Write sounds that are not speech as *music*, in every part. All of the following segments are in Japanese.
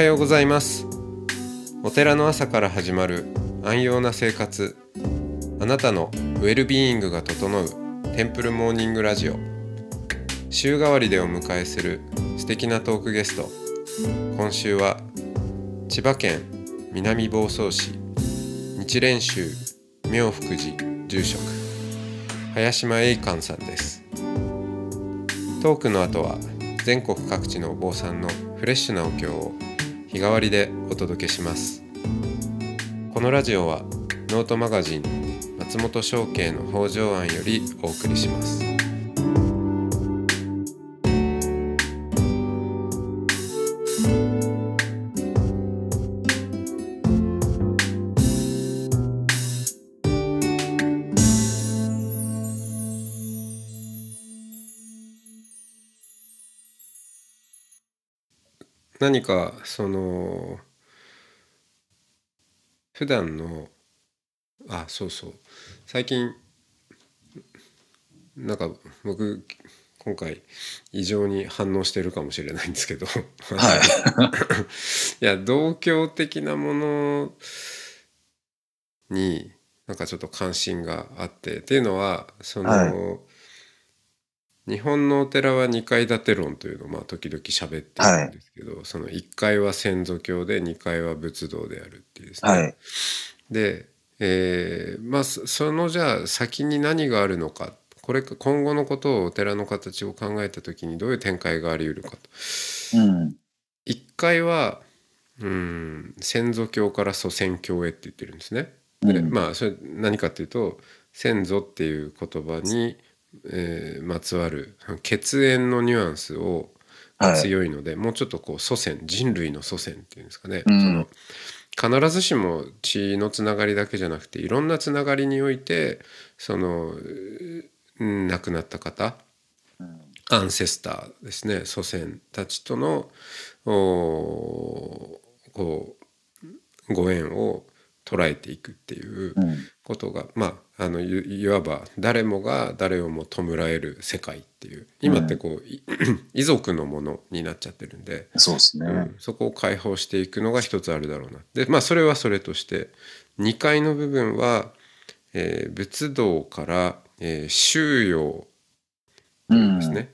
はようございます。お寺の朝から始まる安養な生活。あなたのウェルビーイングが整うテンプルモーニングラジオ。週替わりでお迎えする素敵なトークゲスト。今週は千葉県南房総市。日蓮宗妙福寺住職。林間栄寛さんです。トークの後は全国各地のお坊さんのフレッシュなお経を日替わりでお届けします。このラジオはノートマガジン松本商家の北条庵よりお送りします。何かその普段のあそうそう。最近なんか僕今回異常に反応してるかもしれないんですけど、はい。*laughs* いや同居的なものになんかちょっと関心があって。っていうのはその、はい日本のお寺は2階建て論というのをまあ時々喋ってるんですけど、その1階は先祖教で2階は仏道であるっていうですね。はい。で、えーまあそそのじゃあ先に何があるのかこれ今後のことをお寺の形を考えた時にどういう展開があり得るかと。うん。1階はうん先祖教から祖先教へって言ってるんですね。でうんまあそれ何かっていうと先祖っていう言葉に、えーまつわる血縁のニュアンスを強いので、もうちょっとこう祖先人類の祖先っていうんですかね、うん。その必ずしも血のつながりだけじゃなくていろんなつながりにおいてそのうん亡くなった方うん。アンセスターですね祖先たちとのこうご縁を捉えていくっていううん。ことが、まああのいいわば誰もが誰をも弔える世界っていう今ってこう、い *clears throat* 遺族のものになっちゃってるんで、そうですね。うんそこを解放していくのが一つあるだろうな。でまあそれはそれとして2階の部分は、えー仏道から、えー収容うん。ですね、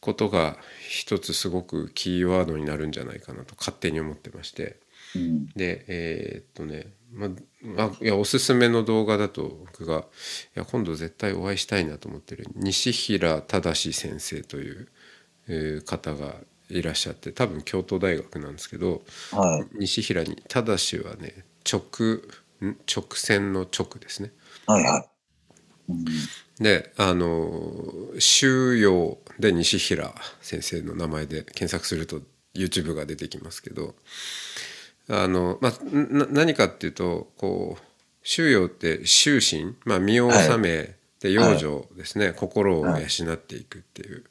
ことが一つすごくキーワードになるんじゃないかなと勝手に思ってましてうん。でえーっとねまあいやおすすめの動画だと僕がいや今度絶対お会いしたいなと思ってる西平忠先生という、えー方がいらっしゃって多分京都大学なんですけどはい。西平に忠はね直ん直線の直ですね。はいはい。うん。であの収容で西平先生の名前で検索すると YouTube が出てきますけどあの、まあ、な何かっていうとこう収容って修身、まあ、身を治めて養生ですね、心を養っていくっていう。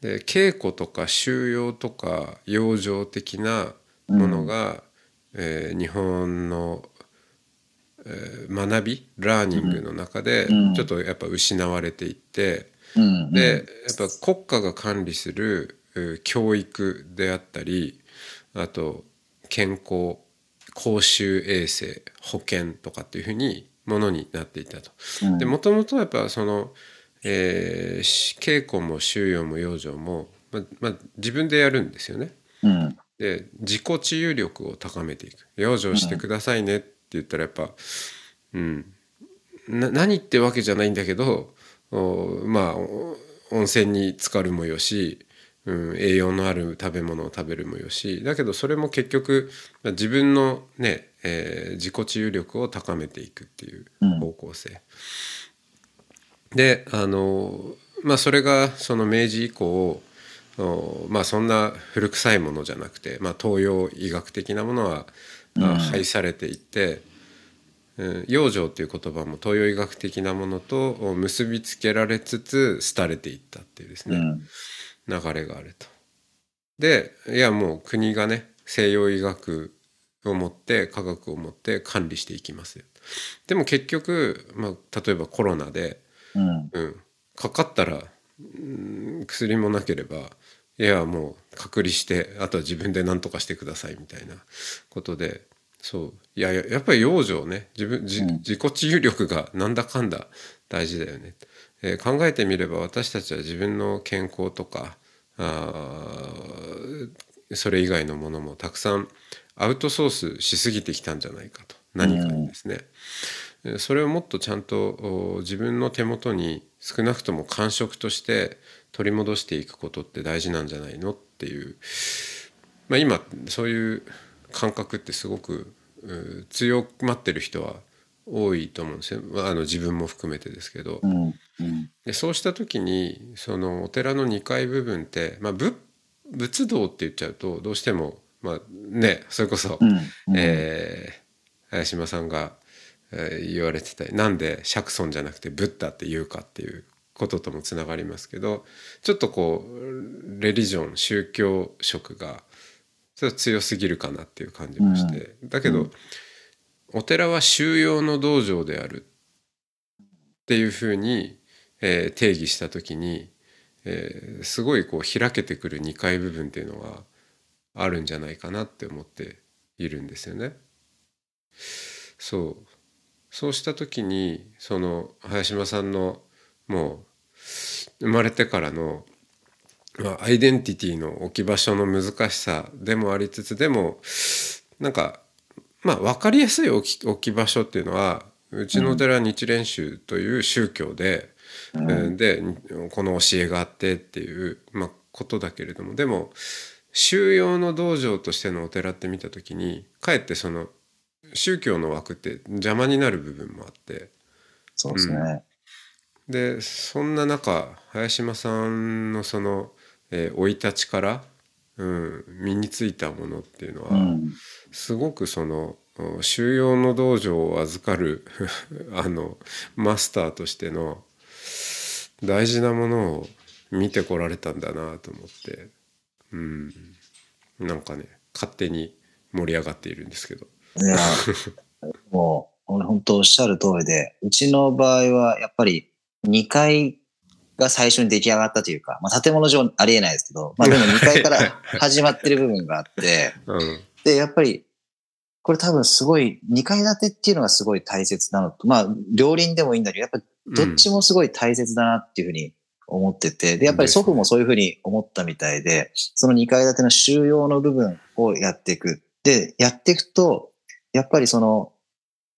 で稽古とか収容とか養生的なものが、えー日本のえー学びラーニングの中でうん。ちょっとやっぱ失われていって、うん。でやっぱ国家が管理するう教育であったりあと健康公衆衛生保健とかっていうふうにものになっていたと。うんでもともとやっぱその、えーし稽古も収容も養生も、ままあ、自分でやるんですよね。うん。で自己治癒力を高めていく養生してくださいねって言ったらやっぱうんな何ってわけじゃないんだけどおまあお温泉に浸かるもよし、うん、栄養のある食べ物を食べるもよしだけどそれも結局まあ自分のね、えー自己治癒力を高めていくっていううん方向性。であのまあそれがその明治以降おまあそんな古臭いものじゃなくて、まあ、東洋医学的なものは、あ廃されていって、うん養生っていう言葉も東洋医学的なものとお結びつけられつつ廃れていったっていうですね、うん。流れがあると。でいやもう国がね西洋医学を持って科学を持って管理していきますよ。でも結局、まあ、例えばコロナで、うん。うん、かかったら、うん薬もなければいやもう隔離してあとは自分で何とかしてくださいみたいなことでそういやややっぱり養生ね自分自うん自己治癒力がなんだかんだ大事だよね、えー考えてみれば私たちは自分の健康とかあーそれ以外のものもたくさんアウトソースしすぎてきたんじゃないかと。何かにですね、えーそれをもっとちゃんとお自分の手元に少なくとも感触として取り戻していくことって大事なんじゃないのっていう、まあ、今そういう感覚ってすごくう強まってる人は多いと思うんですよ。まああの自分も含めてですけど。うん。うん。でそうした時にそのお寺の2階部分って、まあ、仏仏道って言っちゃうとどうしても、まあ、ねそれこそ、うん。うんえー林島さんが、えー言われてたなんで釈尊じゃなくてブッダって言うかっていうことともつながりますけどちょっとこうレリジョン宗教色がちょっと強すぎるかなっていう感じもして、だけど、うんお寺は収容の道場であるっていうふうに、えー定義した時に、えーすごいこう開けてくる2階部分っていうのはあるんじゃないかなって思っているんですよね。そうそうした時にその林間さんのもう生まれてからの、まあ、アイデンティティの置き場所の難しさでもありつつでもなんかまあ分かりやすい置き置き場所っていうのはうちの寺日蓮宗という宗教で、うんでこの教えがあってっていう、まあ、ことだけれどもでも収容の道場としてのお寺って見た時にかえってその宗教の枠って邪魔になる部分もあってそうですね。でそんな中林間さんのそのえー生、い立ちから、うん、身についたものっていうのは、うん。すごくそのお収容の道場を預かる *laughs* あのマスターとしての大事なものを見てこられたんだなと思って、うん、なんかね勝手に盛り上がっているんですけど。いや、もう、本当おっしゃる通りで、うちの場合はやっぱり2階が最初に出来上がったというか、まあ建物上ありえないですけど、まあでも2階から *laughs* 始まってる部分があって、うん。で、やっぱり、これ多分すごい、2階建てっていうのがすごい大切なのと、まあ、両輪でもいいんだけど、やっぱどっちもすごい大切だなっていうふうに思ってて、で、やっぱり祖父もそういうふうに思ったみたいで、その2階建ての収容の部分をやっていく。で、やっていくと、やっぱりその、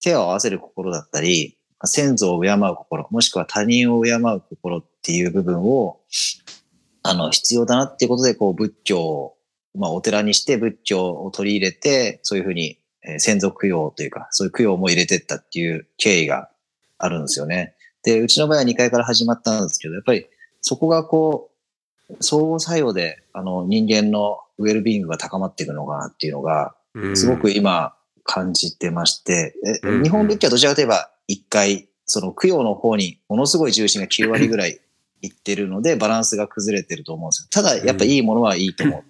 手を合わせる心だったり、先祖を敬う心、もしくは他人を敬う心っていう部分を、あの、必要だなっていうことで、こう、仏教を、まあ、お寺にして仏教を取り入れて、そういうふうに、えー先祖供養というか、そういう供養も入れてったっていう経緯があるんですよね。で、うちの場合は2階から始まったんですけど、やっぱりそこがこう、相互作用で、あの、人間のウェルビーイングが高まっていくのかなっていうのが、うんすごく今感じてまして、えうん日本仏教はどちらかといえば1回、その供養の方にものすごい重心が9割ぐらいいってるので、バランスが崩れてると思うんですよ。ただ、やっぱいいものはいいと思う。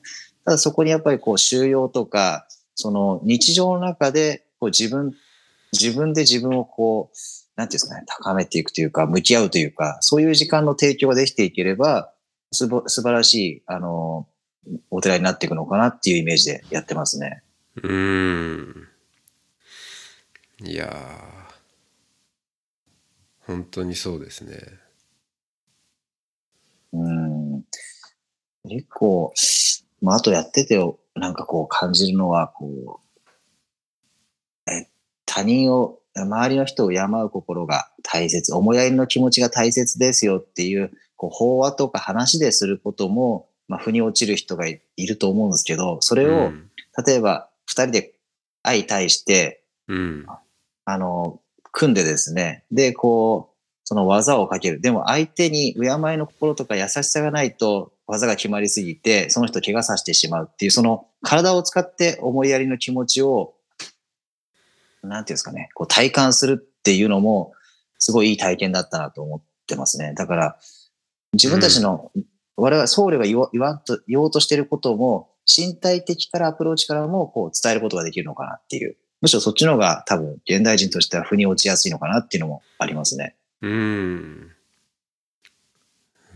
ただそこにやっぱりこう収容とか、その日常の中でこう自分、自分で自分をこう、なんていうんですかね、高めていくというか、向き合うというか、そういう時間の提供ができていければ、すぼ素晴らしい、あの、お寺になっていくのかなっていうイメージでやってますね。うーんいやー本当にそうですね。うん。結構、まあ、あとやってて、なんかこう感じるのは、こう、え、他人を、周りの人を敬う心が大切、思いやりの気持ちが大切ですよっていう、こう、法話とか話ですることも、まあ、腑に落ちる人がいいると思うんですけど、それを、うん例えば、二人で相対して、うんあの、組んでですね、で、こう、その技をかける。でも相手に敬いの心とか優しさがないと技が決まりすぎて、その人を怪我させてしまうっていう、その体を使って思いやりの気持ちを、なんていうんですかね、こう体感するっていうのも、すごいいい体験だったなと思ってますね。だから、自分たちの、我々僧侶が言わ言わんと言おうとしていることも、身体的からアプローチからもこう伝えることができるのかなっていう。むしろそっちの方が多分現代人としては腑に落ちやすいのかなっていうのもありますね。うん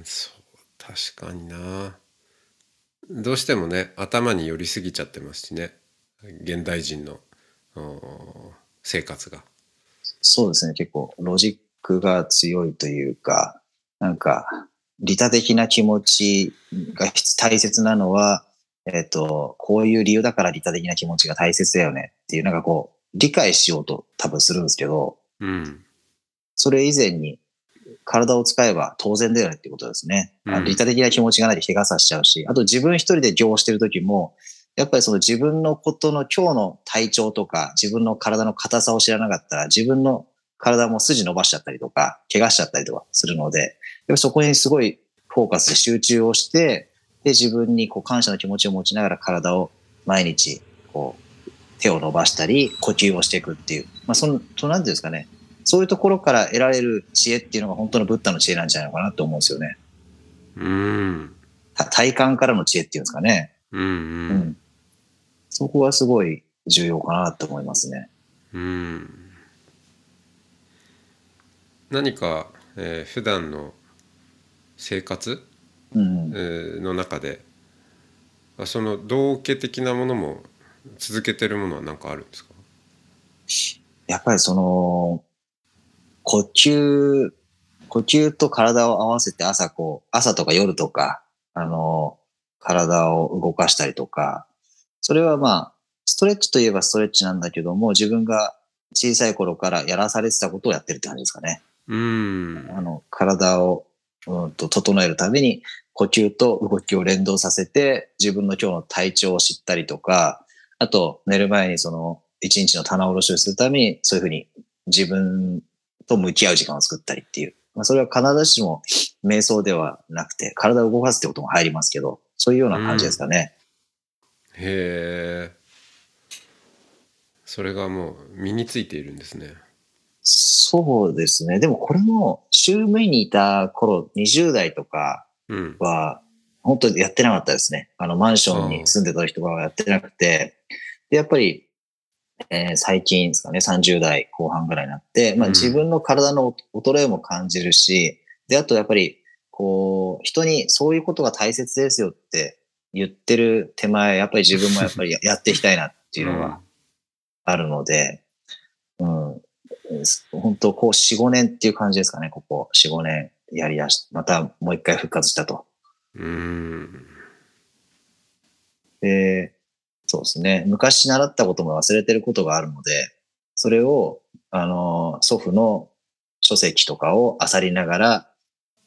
そう確かになどうしてもね頭に寄りすぎちゃってますしね現代人の生活が。そうですね結構ロジックが強いというかなんか利他的な気持ちが大切なのは、えっ、ー、と、こういう理由だから利他的な気持ちが大切だよねっていう、なんかこう、理解しようと多分するんですけど、うん、それ以前に体を使えば当然だよねってことですね。うん、利他的な気持ちがないと怪我させちゃうし、あと自分一人で行してる時も、やっぱりその自分のことの今日の体調とか、自分の体の硬さを知らなかったら、自分の体も筋伸ばしちゃったりとか、怪我しちゃったりとかするので、やっぱそこにすごいフォーカスで集中をして、で、自分にこう感謝の気持ちを持ちながら体を毎日、こう、手を伸ばしたり、呼吸をしていくっていう。まあ、その、そのなんていうんですかね。そういうところから得られる知恵っていうのが本当のブッダの知恵なんじゃないのかなと思うんですよね。うん。体感からの知恵っていうんですかね。うん、うん、うん。そこはすごい重要かなと思いますね。うん。何か、えー、普段の生活、うん、の中でその道家的なものも続けてるものは何かあるんですか？やっぱりその呼吸呼吸と体を合わせて朝こう朝とか夜とかあの体を動かしたりとかそれはまあストレッチといえばストレッチなんだけども自分が小さい頃からやらされてたことをやってるって感じですかね。うん。あの、体をうんと整えるために呼吸と動きを連動させて自分の今日の体調を知ったりとか、あと寝る前にその一日の棚卸しをするためにそういうふうに自分と向き合う時間を作ったりっていう。まあ、それは必ずしも瞑想ではなくて体を動かすってことも入りますけど、そういうような感じですかね。うん、へえ。それがもう身についているんですね。そうですね。でもこれも、州務員にいた頃、20代とかは、本当にやってなかったですね。あの、マンションに住んでた人はやってなくて、で、やっぱり、えー、最近ですかね、30代後半ぐらいになって、まあ自分の体の衰えも感じるし、で、あとやっぱり、こう、人にそういうことが大切ですよって言ってる手前、やっぱり自分もやっぱりやっていきたいなっていうのがあるので、うん、本当こう4、5年っていう感じですかね、ここ4、5年やりだし、またもう一回復活したと。うん。で、そうですね。昔習ったことも忘れてることがあるので、それを、あの、祖父の書籍とかを漁りながら、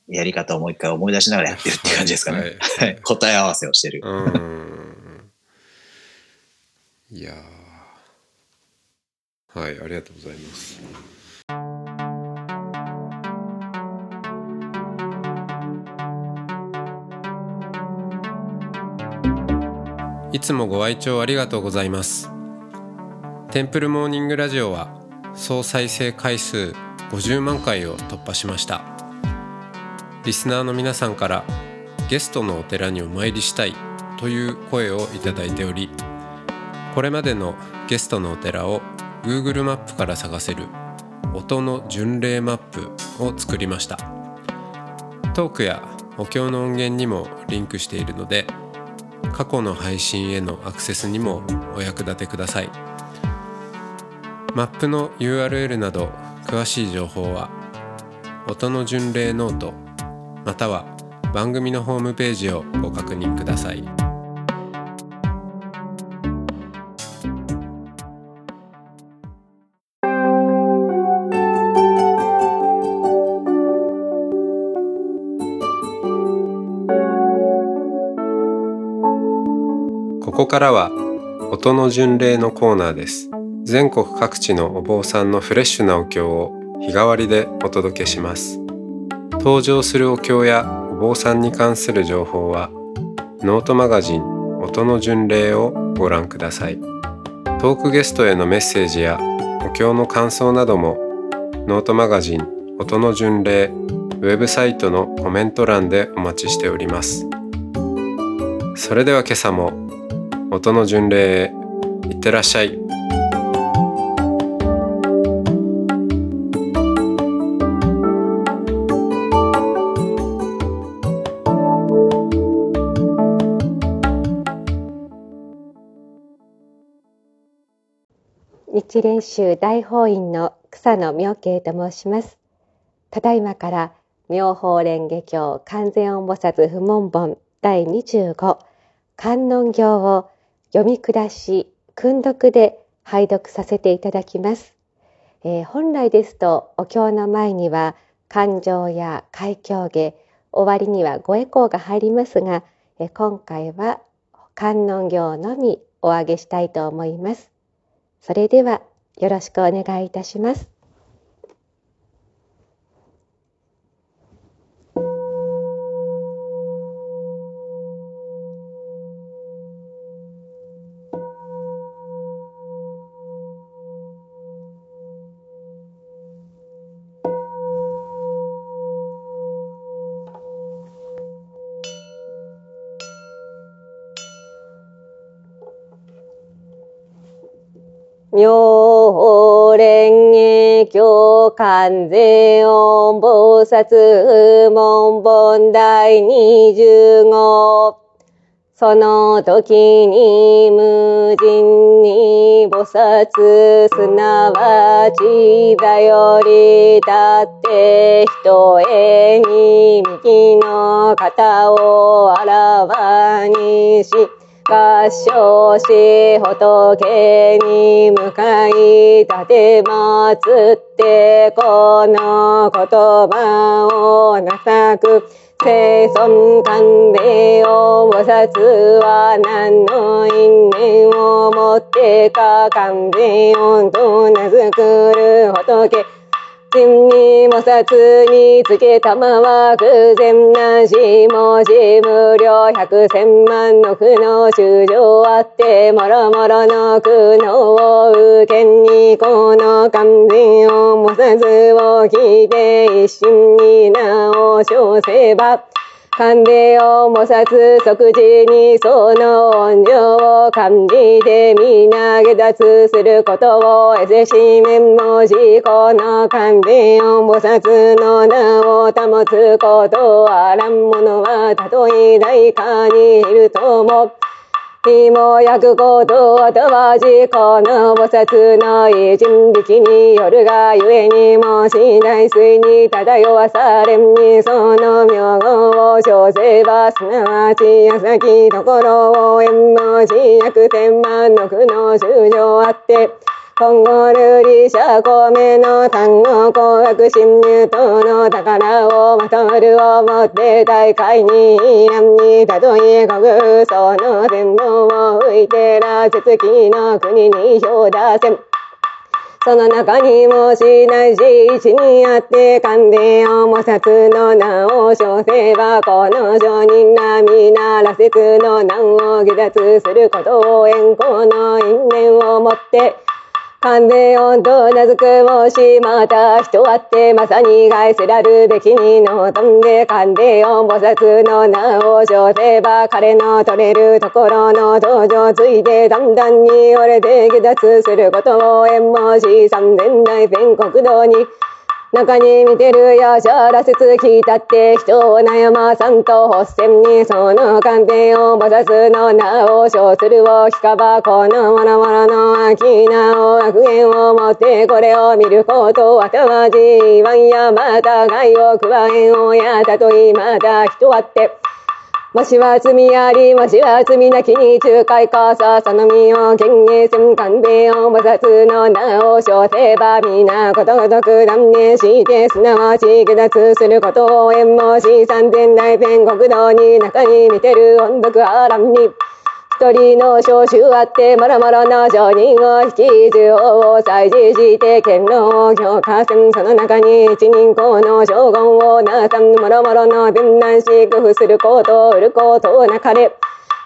やり方をもう一回思い出しながらやってるって感じですかね。はい、答え合わせをしてる。いやはい、ありがとうございます。いつもご愛聴ありがとうございます。テンプルモーニングラジオは総再生回数50万回を突破しました。リスナーの皆さんからゲストのお寺にお参りしたいという声をいただいており、これまでのゲストのお寺を Google マップから探せる音の巡礼マップを作りました。トークやお経の音源にもリンクしているので過去の配信へのアクセスにもお役立てください。マップの URL など詳しい情報は音の巡礼ノートまたは番組のホームページをご確認ください。ここからは音の巡礼のコーナーです全国各地のお坊さんのフレッシュなお経を日替わりでお届けします登場するお経やお坊さんに関する情報はノートマガジン音の巡礼をご覧ください。トークゲストへのメッセージやお経の感想などもノートマガジン音の巡礼ウェブサイトのコメント欄でお待ちしております。それでは今朝も音の巡礼へいってらっしゃい。一連宗大法院の草野明慶と申します。ただいまから妙法蓮華経完全音菩薩不問本第25観音行を読み下し訓読で拝読させていただきます。えー、本来ですとお経の前には感情や開教下終わりにはごエコーが入りますが、えー、今回は観音行のみお上げしたいと思います。それではよろしくお願いいたします。妙法蓮華経完全音菩薩門本第二十五。その時に無人に菩薩すなわちだより立って人へに右の肩をあらわにし合唱し仏に向かい立てまつってこの言葉をなさく生存勘弁を菩薩は何の因縁をもってか勘弁をと名付くる仏。真に摩擦につけたまは偶然なしもし無料。百千万の苦悩衆生あってもろもろの苦悩を受けにこの完全を摩擦を聞いて一心に直しせば。勘でを模索即時にその恩情を感じて皆下脱することを得せし面文字この勘でを模索の名を保つことあらんものはたとえ大かにいるとも。火も焼くことはわじこの菩薩の一人力によるがゆえにもしない水に漂わされんにその名号を称せばすなわち矢先ところを縁文字約千万の苦の修行あって今後ルリシャコメの単語紅白侵入等の宝をまとるをもって大会に案にたとえ国その全部を浮いてら絶気の国に表出せその中にもしないし、一にあって勘でを模殺の名を称せば、この商人が皆羅刹の難を下脱することを縁故の因縁をもって、関連音と名付くもしまた人あってまさに返せらるべきにの飛んで関連音菩薩の名を称せば彼の取れるところの登場ついてだんだんに折れて下脱することを縁もし三千大全国道に中に見てるよ、しゃらせつきたって人を悩まさんと発戦にその観点を摩擦の名を称するを聞かばこのわらわらの秋なお悪縁を持ってこれを見ることはたまじいわん。やまた害を加えんをやたといまた人あってもしは罪あり、もしは罪なき仲介かさ、その身を権限戦官兵を摩擦の名を称せば、皆ことごとく断念して、すなわち下脱することを縁もし三千大天国道に中に見てる音読あらんに。一人の召集あって、もろもろの商人を引き中を祭事して、剣道を強化せん。その中に一人公の将軍をなさん、もろもろの分断し、工夫すること売ることなかれ。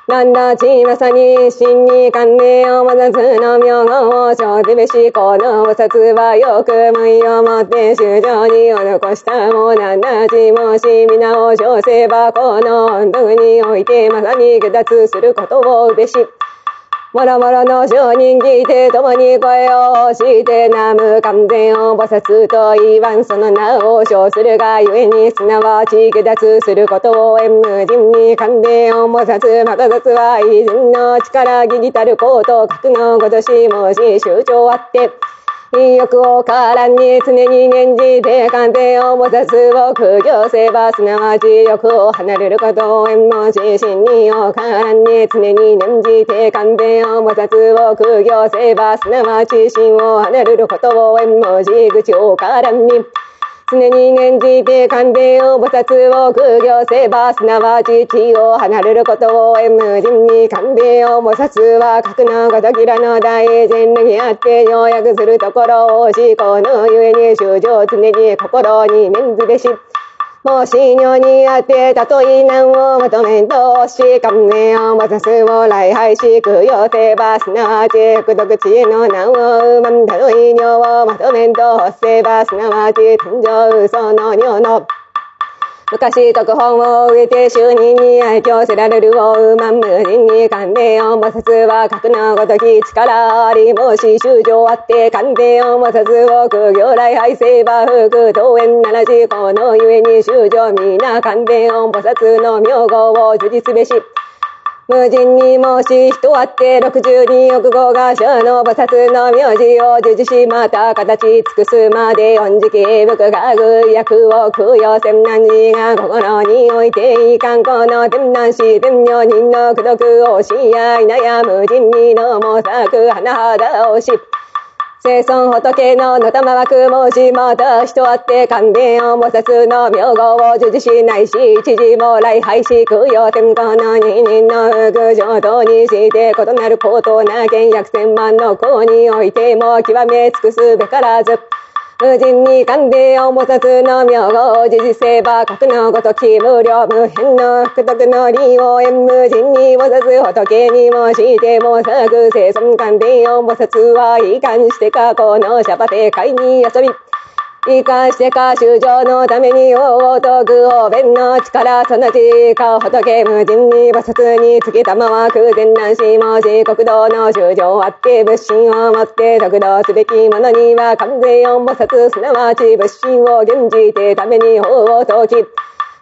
なんだちまさに真に観念をまざずの名号を生じべしこの菩薩はよく無意を持って衆生に施したもなんだちもし皆を称せばこの本当においてまさに下脱することをうべしもろもろの商人聞いて共に声をして南無完全を菩薩と言わんその名を称するが故にすなわち下脱することを縁無人に完全を菩薩また雑は偉人の力義理たること格のごとしもし集長あって意欲をからに常に念じて鑑定を持たすを苦行せばすなわち欲を離れることを縁もし心にをからに常に念じて鑑定を持たすを苦行せばすなわち心を離れることを縁もし口をからに常に念じて勘弁を菩薩を苦行せば、すなわち地を離れることを縁無人に勘弁を菩薩は格のごときらの大善にあって要約するところを思考のゆえに修正常に心に念ずべし。もし尿にあってたとえ難をまとめんとし、観念を持たすを来廃し、くよせば、すなわち、福徳知恵の難を生まんたとえ尿をまとめんとせば、すなわち、誕生その尿の。昔特本を植えて就任に愛嬌せられるを馬無人に勘弁を摩擦は格のごとき力ありもし修正あって勘弁を摩擦を苦行来敗せば福当園ならしこのゆえに修正皆勘弁を菩薩の名号を受実べし。無人にもし人あって六十二億号が者の菩薩の名字を授受しまた形尽くすまで四時期仏が具役を供養せん難寺が心においていかん。この天南市天女人の苦毒をしやいなや無人にのもさく花肌をし生孫仏ののたまわくもしまた人あって歓迎を菩薩の名号を授受しないし、知事も来廃し、供養天皇の二人の愚上等にして異なる高等な原約千万の功においても極め尽くすべからず。無人に勘でを菩薩の名号を事実せば、格のごとき無料無変の福徳の利を縁無人に菩薩仏にもしても作生存勘でを菩薩は遺憾して過去のシャバテ会に遊び、生かしてか修正のために大徳を弁の力そのちか仏無人に菩薩に突き玉は空前乱しもし国道の修正あって仏心を持って得道すべき者には完全四菩薩すなわち仏心を現じてために法を説き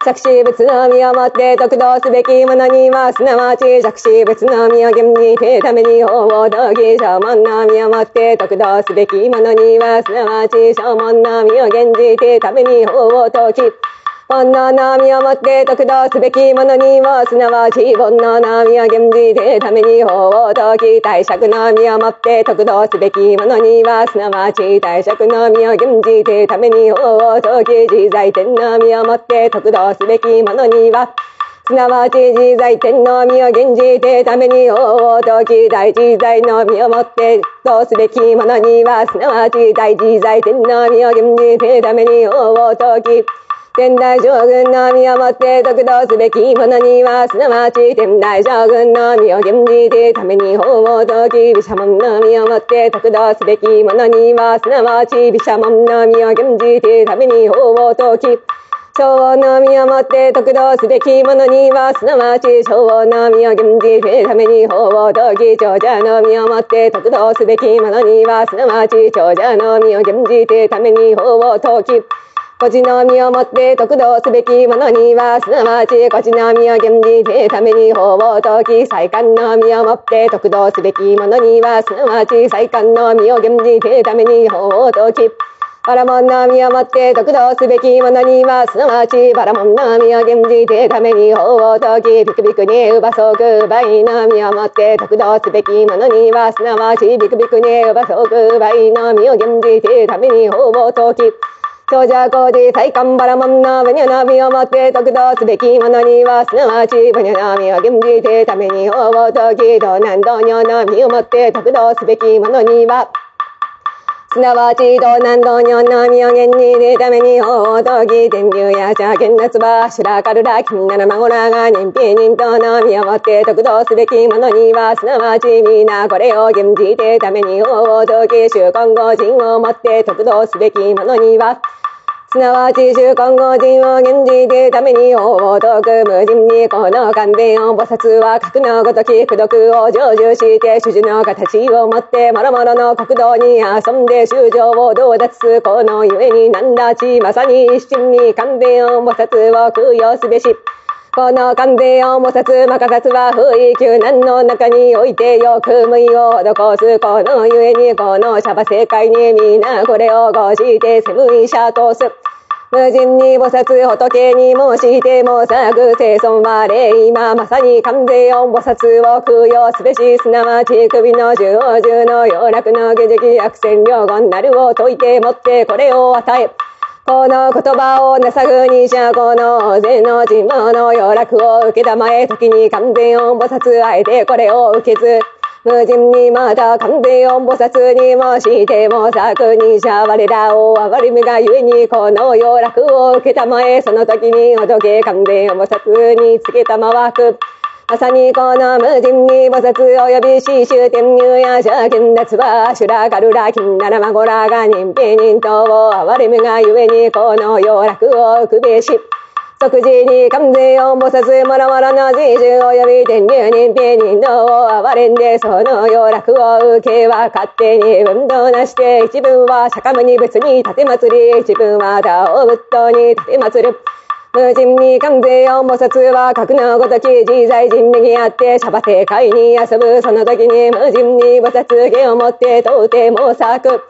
作詞物の身をもって得道すべきものには、すなわち作詞物の身を現じてために法を説き、正門の身をもって得道すべきものには、すなわち正門の身を現じてために法を解き、煩悩の身をもって得道すべき者には、すなわち煩悩の身を現じてために法を説き、大釈の身をもって得道すべき者には、すなわち大釈の身を現じてために法を説き、自在天の身をもって得道すべき者には、すなわち自在天の身を現じてために法を説き、大自在の身をもってどうすべき者には、すなわち大自在天の身を現じてために法を説き、天台将軍の身をもって得道すべき者には、すなわち天台将軍の身を現じてために法を説き、毘沙門の身をもって得道すべき者には、すなわち毘沙門の身を現じてために法を説き、昭和の身をもって得道すべき者には、すなわち昭和の身を現じてために法を説き、長者の身をもって得道すべき者には、すなわち長者の身を現じてために法を説き、こちの身をもって得道すべき者には、すなわちこちの身を現じてために法を説き、再観の身をもって得道すべき者には、すなわち再観の身を現じてために法を説き、バラモンの身をもって得道すべき者には、すなわちバラモンの身を現じてために法を説き、ビクビクにうばそくばいの身をもって得道すべき者には、すなわちビクビクにうばそくばいの身を現じてために法を説き、長者工事再官バラモンのブニャの身をもって得度すべきものには、すなわちブニャの身を現じてために法を説き、道南道女の身をもって得度すべきものには、なわちどなんどにょんのみおげんにでためにほうとぎてんきゅうやちゃけんなつばしらかるらきんならまごらがにんぴにんとのみをもってと得度すべきものにはすなわちみなこれをげんじてためにほうとぎしゅうこんご後んをもってと得度すべきものにはすなわち習慣語人を現じてために王を遠く無人にこの勘弁を菩薩は格のごとき功徳を成就して主樹の形を持って諸々の国道に遊んで衆生を道脱すこのゆえに何だちまさに一心に勘弁を菩薩を供養すべしこの勘弁を菩薩まかさつは不意救難の中においてよく無意を施すこのゆえにこのシャバ世界に皆これをごしてセムイシャとす。無人に菩薩仏に申しても作生存は礼今まさに完全音菩薩を供養すべしすなわち首の十十の要楽の下敷悪戦両言なるを解いてもってこれを与えこの言葉をなさぐにしゃこの善の人望の要楽を受けたまえ時に完全音菩薩あえてこれを受けず無人にまた完全音菩薩にもしても作にしゃ我らを憐れみがゆえにこの要楽を受けたまえその時におどけ完全音菩薩につけたまわく。まさにこの無人に菩薩及び死守天入や邪剣脱は修羅カルラ金ならまごらが人平人等を憐れみがゆえにこの要楽を受くべし。即時に完全を菩薩もろもろの自重及び天竜人平人道を憐れんでその要楽を受けは勝手に運動なして一分は釈迦無に別に立て祭り一分は他を仏道に立て祭る。無人に完全を菩薩は格のごとき自在人力あってシャバ世界に遊ぶその時に無人に菩薩芸をもって到底も作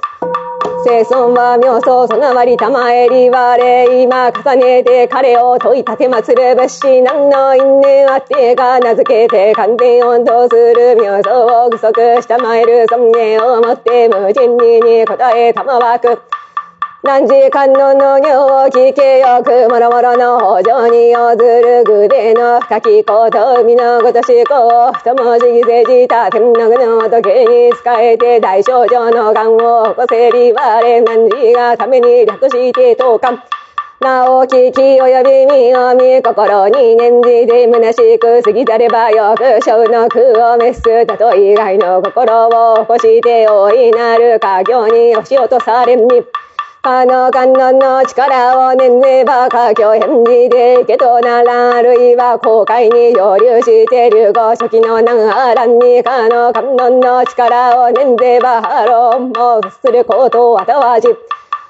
生存は妙相そのわりたまえりわれ今重ねて彼を問い立て祭る仏師何の因縁あってが名付けて完全温度する妙相を具足したまえる尊厳をもって無人にに答えたまわく何時間の農業を聞けよくもろもろの北条に要ずる具での深きこと海のごとしこう一文字犠牲した天の具の時計に使えて大少女の癌を起こせり我何時がために略して当館なお聞き及び身を見心に念じて虚しく過ぎざればよく小の苦を滅すたと以外の心を起こして大いなる家業に押し落とされんあの観音の力を念ぜば家境返事でけとならあるいは航海に漂流して流行初期の南波乱にかの観音の力を念ぜばハロンもすることはたわじ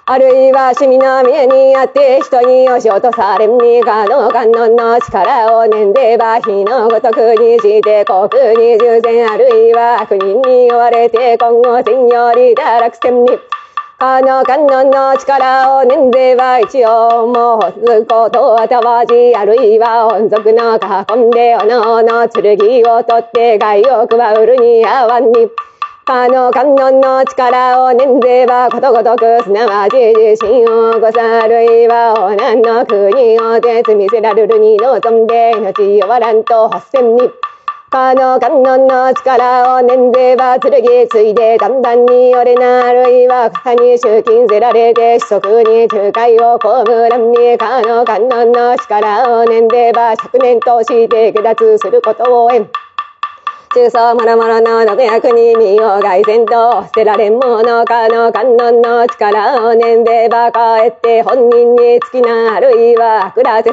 あるいは趣味の見えにあって人に押し落とされんにかの観音の力を念ぜば火のごとくにして国に従前あるいは悪人に追われて今後天より堕落せんに。この観音の力を念ぜば一応も干すことはたわじ、あるいは音族の囲んで、おのおの剣を取って害を加うるにあわんに。この観音の力を念ぜばことごとく、すなわち自身を起こさ、あるいはおなんの国を絶見せられるに望んで、命をわらんと発せんに。この観音の力を念ぜば剣ついでだんだんに俺なあるいは肩に集金せられて子息に仲介を被らんにこの観音の力を念ぜば昨年として下脱することを縁中層もろもろの毒薬に身を外せと捨てられんものかの観音の力を念ぜば帰って本人につきなあるいは悪らせ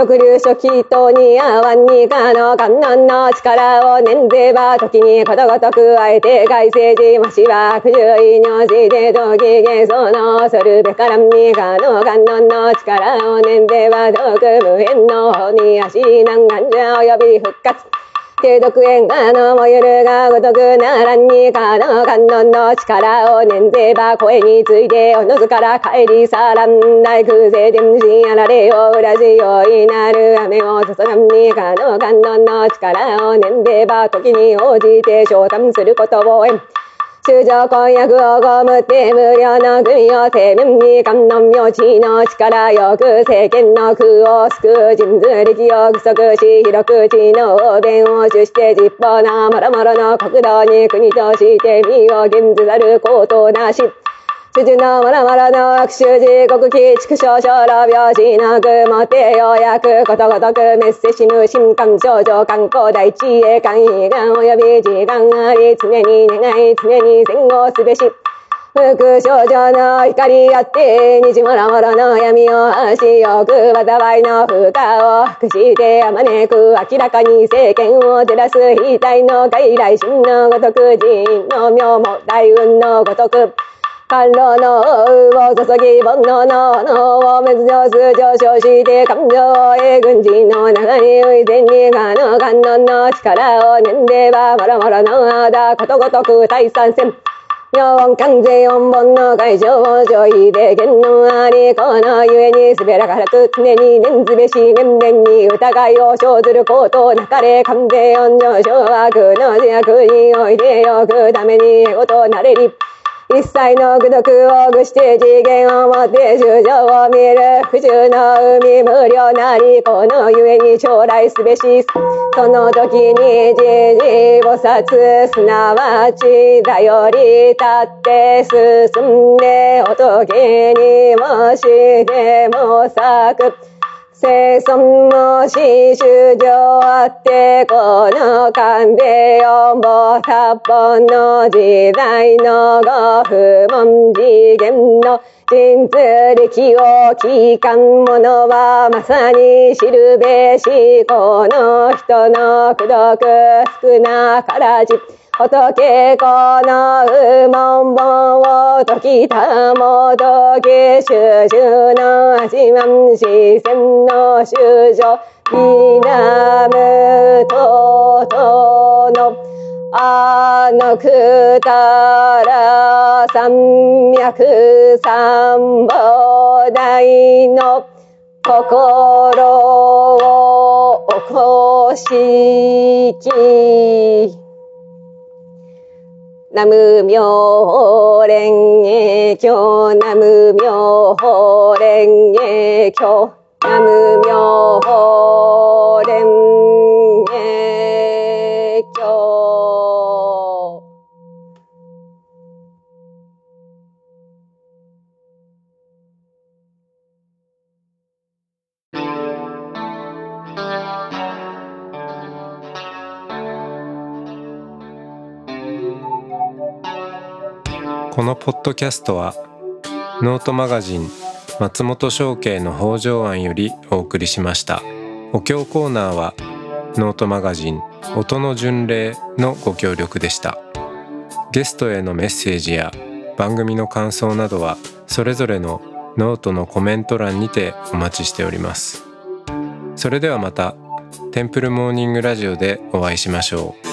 特流初期等に合わんにかの観音の力を念ぜば時にことごとくあえて外政治もしは不注意にじて時幻想のするべからんにかの観音の力を念ぜば毒無縁の方に足難願者及び復活。低毒縁がのもゆるがごとくならんにかの観音の力を念ぜば声についておのずから帰りさらんない空勢天心あられよ裏地よいなる雨を注がんにかの観音の力を念ぜば時に応じて昇談することを縁中上婚約をごむって無料の国を生命に観音名地の力よ。く政権の苦を救う人図力を不足し広く地の応弁を主して実法なまろまろの国土に国として身を現ずざることなし主人のもろもろの悪臭時刻期畜生小老病死のくもってようやくことごとく滅せしむ新官症状観光大地へ官悲願及び時間あり常に願い常に戦後すべし福少女の光あって日もろもろの闇を足よく災いの負荷を隠してあまねく明らかに政権を照らす額の外来心のごとく人の妙も大運のごとく甘露の王を注ぎ煩悩の炎を滅上す上昇して感情へ軍人の中に浮いてにかの観音の力を念ではもろもろのだことごとく大参戦妙音関税音本の会場を上位で言のありこのゆえにすべらからと常に念ずべし面々に疑いを生ずることなかれ関税音上昇悪の自悪においてよくためにエゴとなれり。一切の愚読を愚して次元をもって衆生を見る不中の海無料なりこのゆえに将来すべしその時にじじ菩薩すなわちだより立って進んで仏にもしても咲く。生存も死主上あってこの勘で四方八本の時代のご不問次元の人通力を聞かん者はまさに知るべしこの人の苦毒少なからじ仏このうもんぼを解きたもとけ主従の足満視線の修女南ととの。あのくたら山脈三宝大の。心を起こしき。ナム妙蓮華。経ナム妙法蓮華。経ナム妙法蓮このポッドキャストはノートマガジン松本紹圭の方丈庵よりお送りしました。お経コーナーはノートマガジン音の巡礼のご協力でした。ゲストへのメッセージや番組の感想などはそれぞれのノートのコメント欄にてお待ちしております。それではまたテンプルモーニングラジオでお会いしましょう。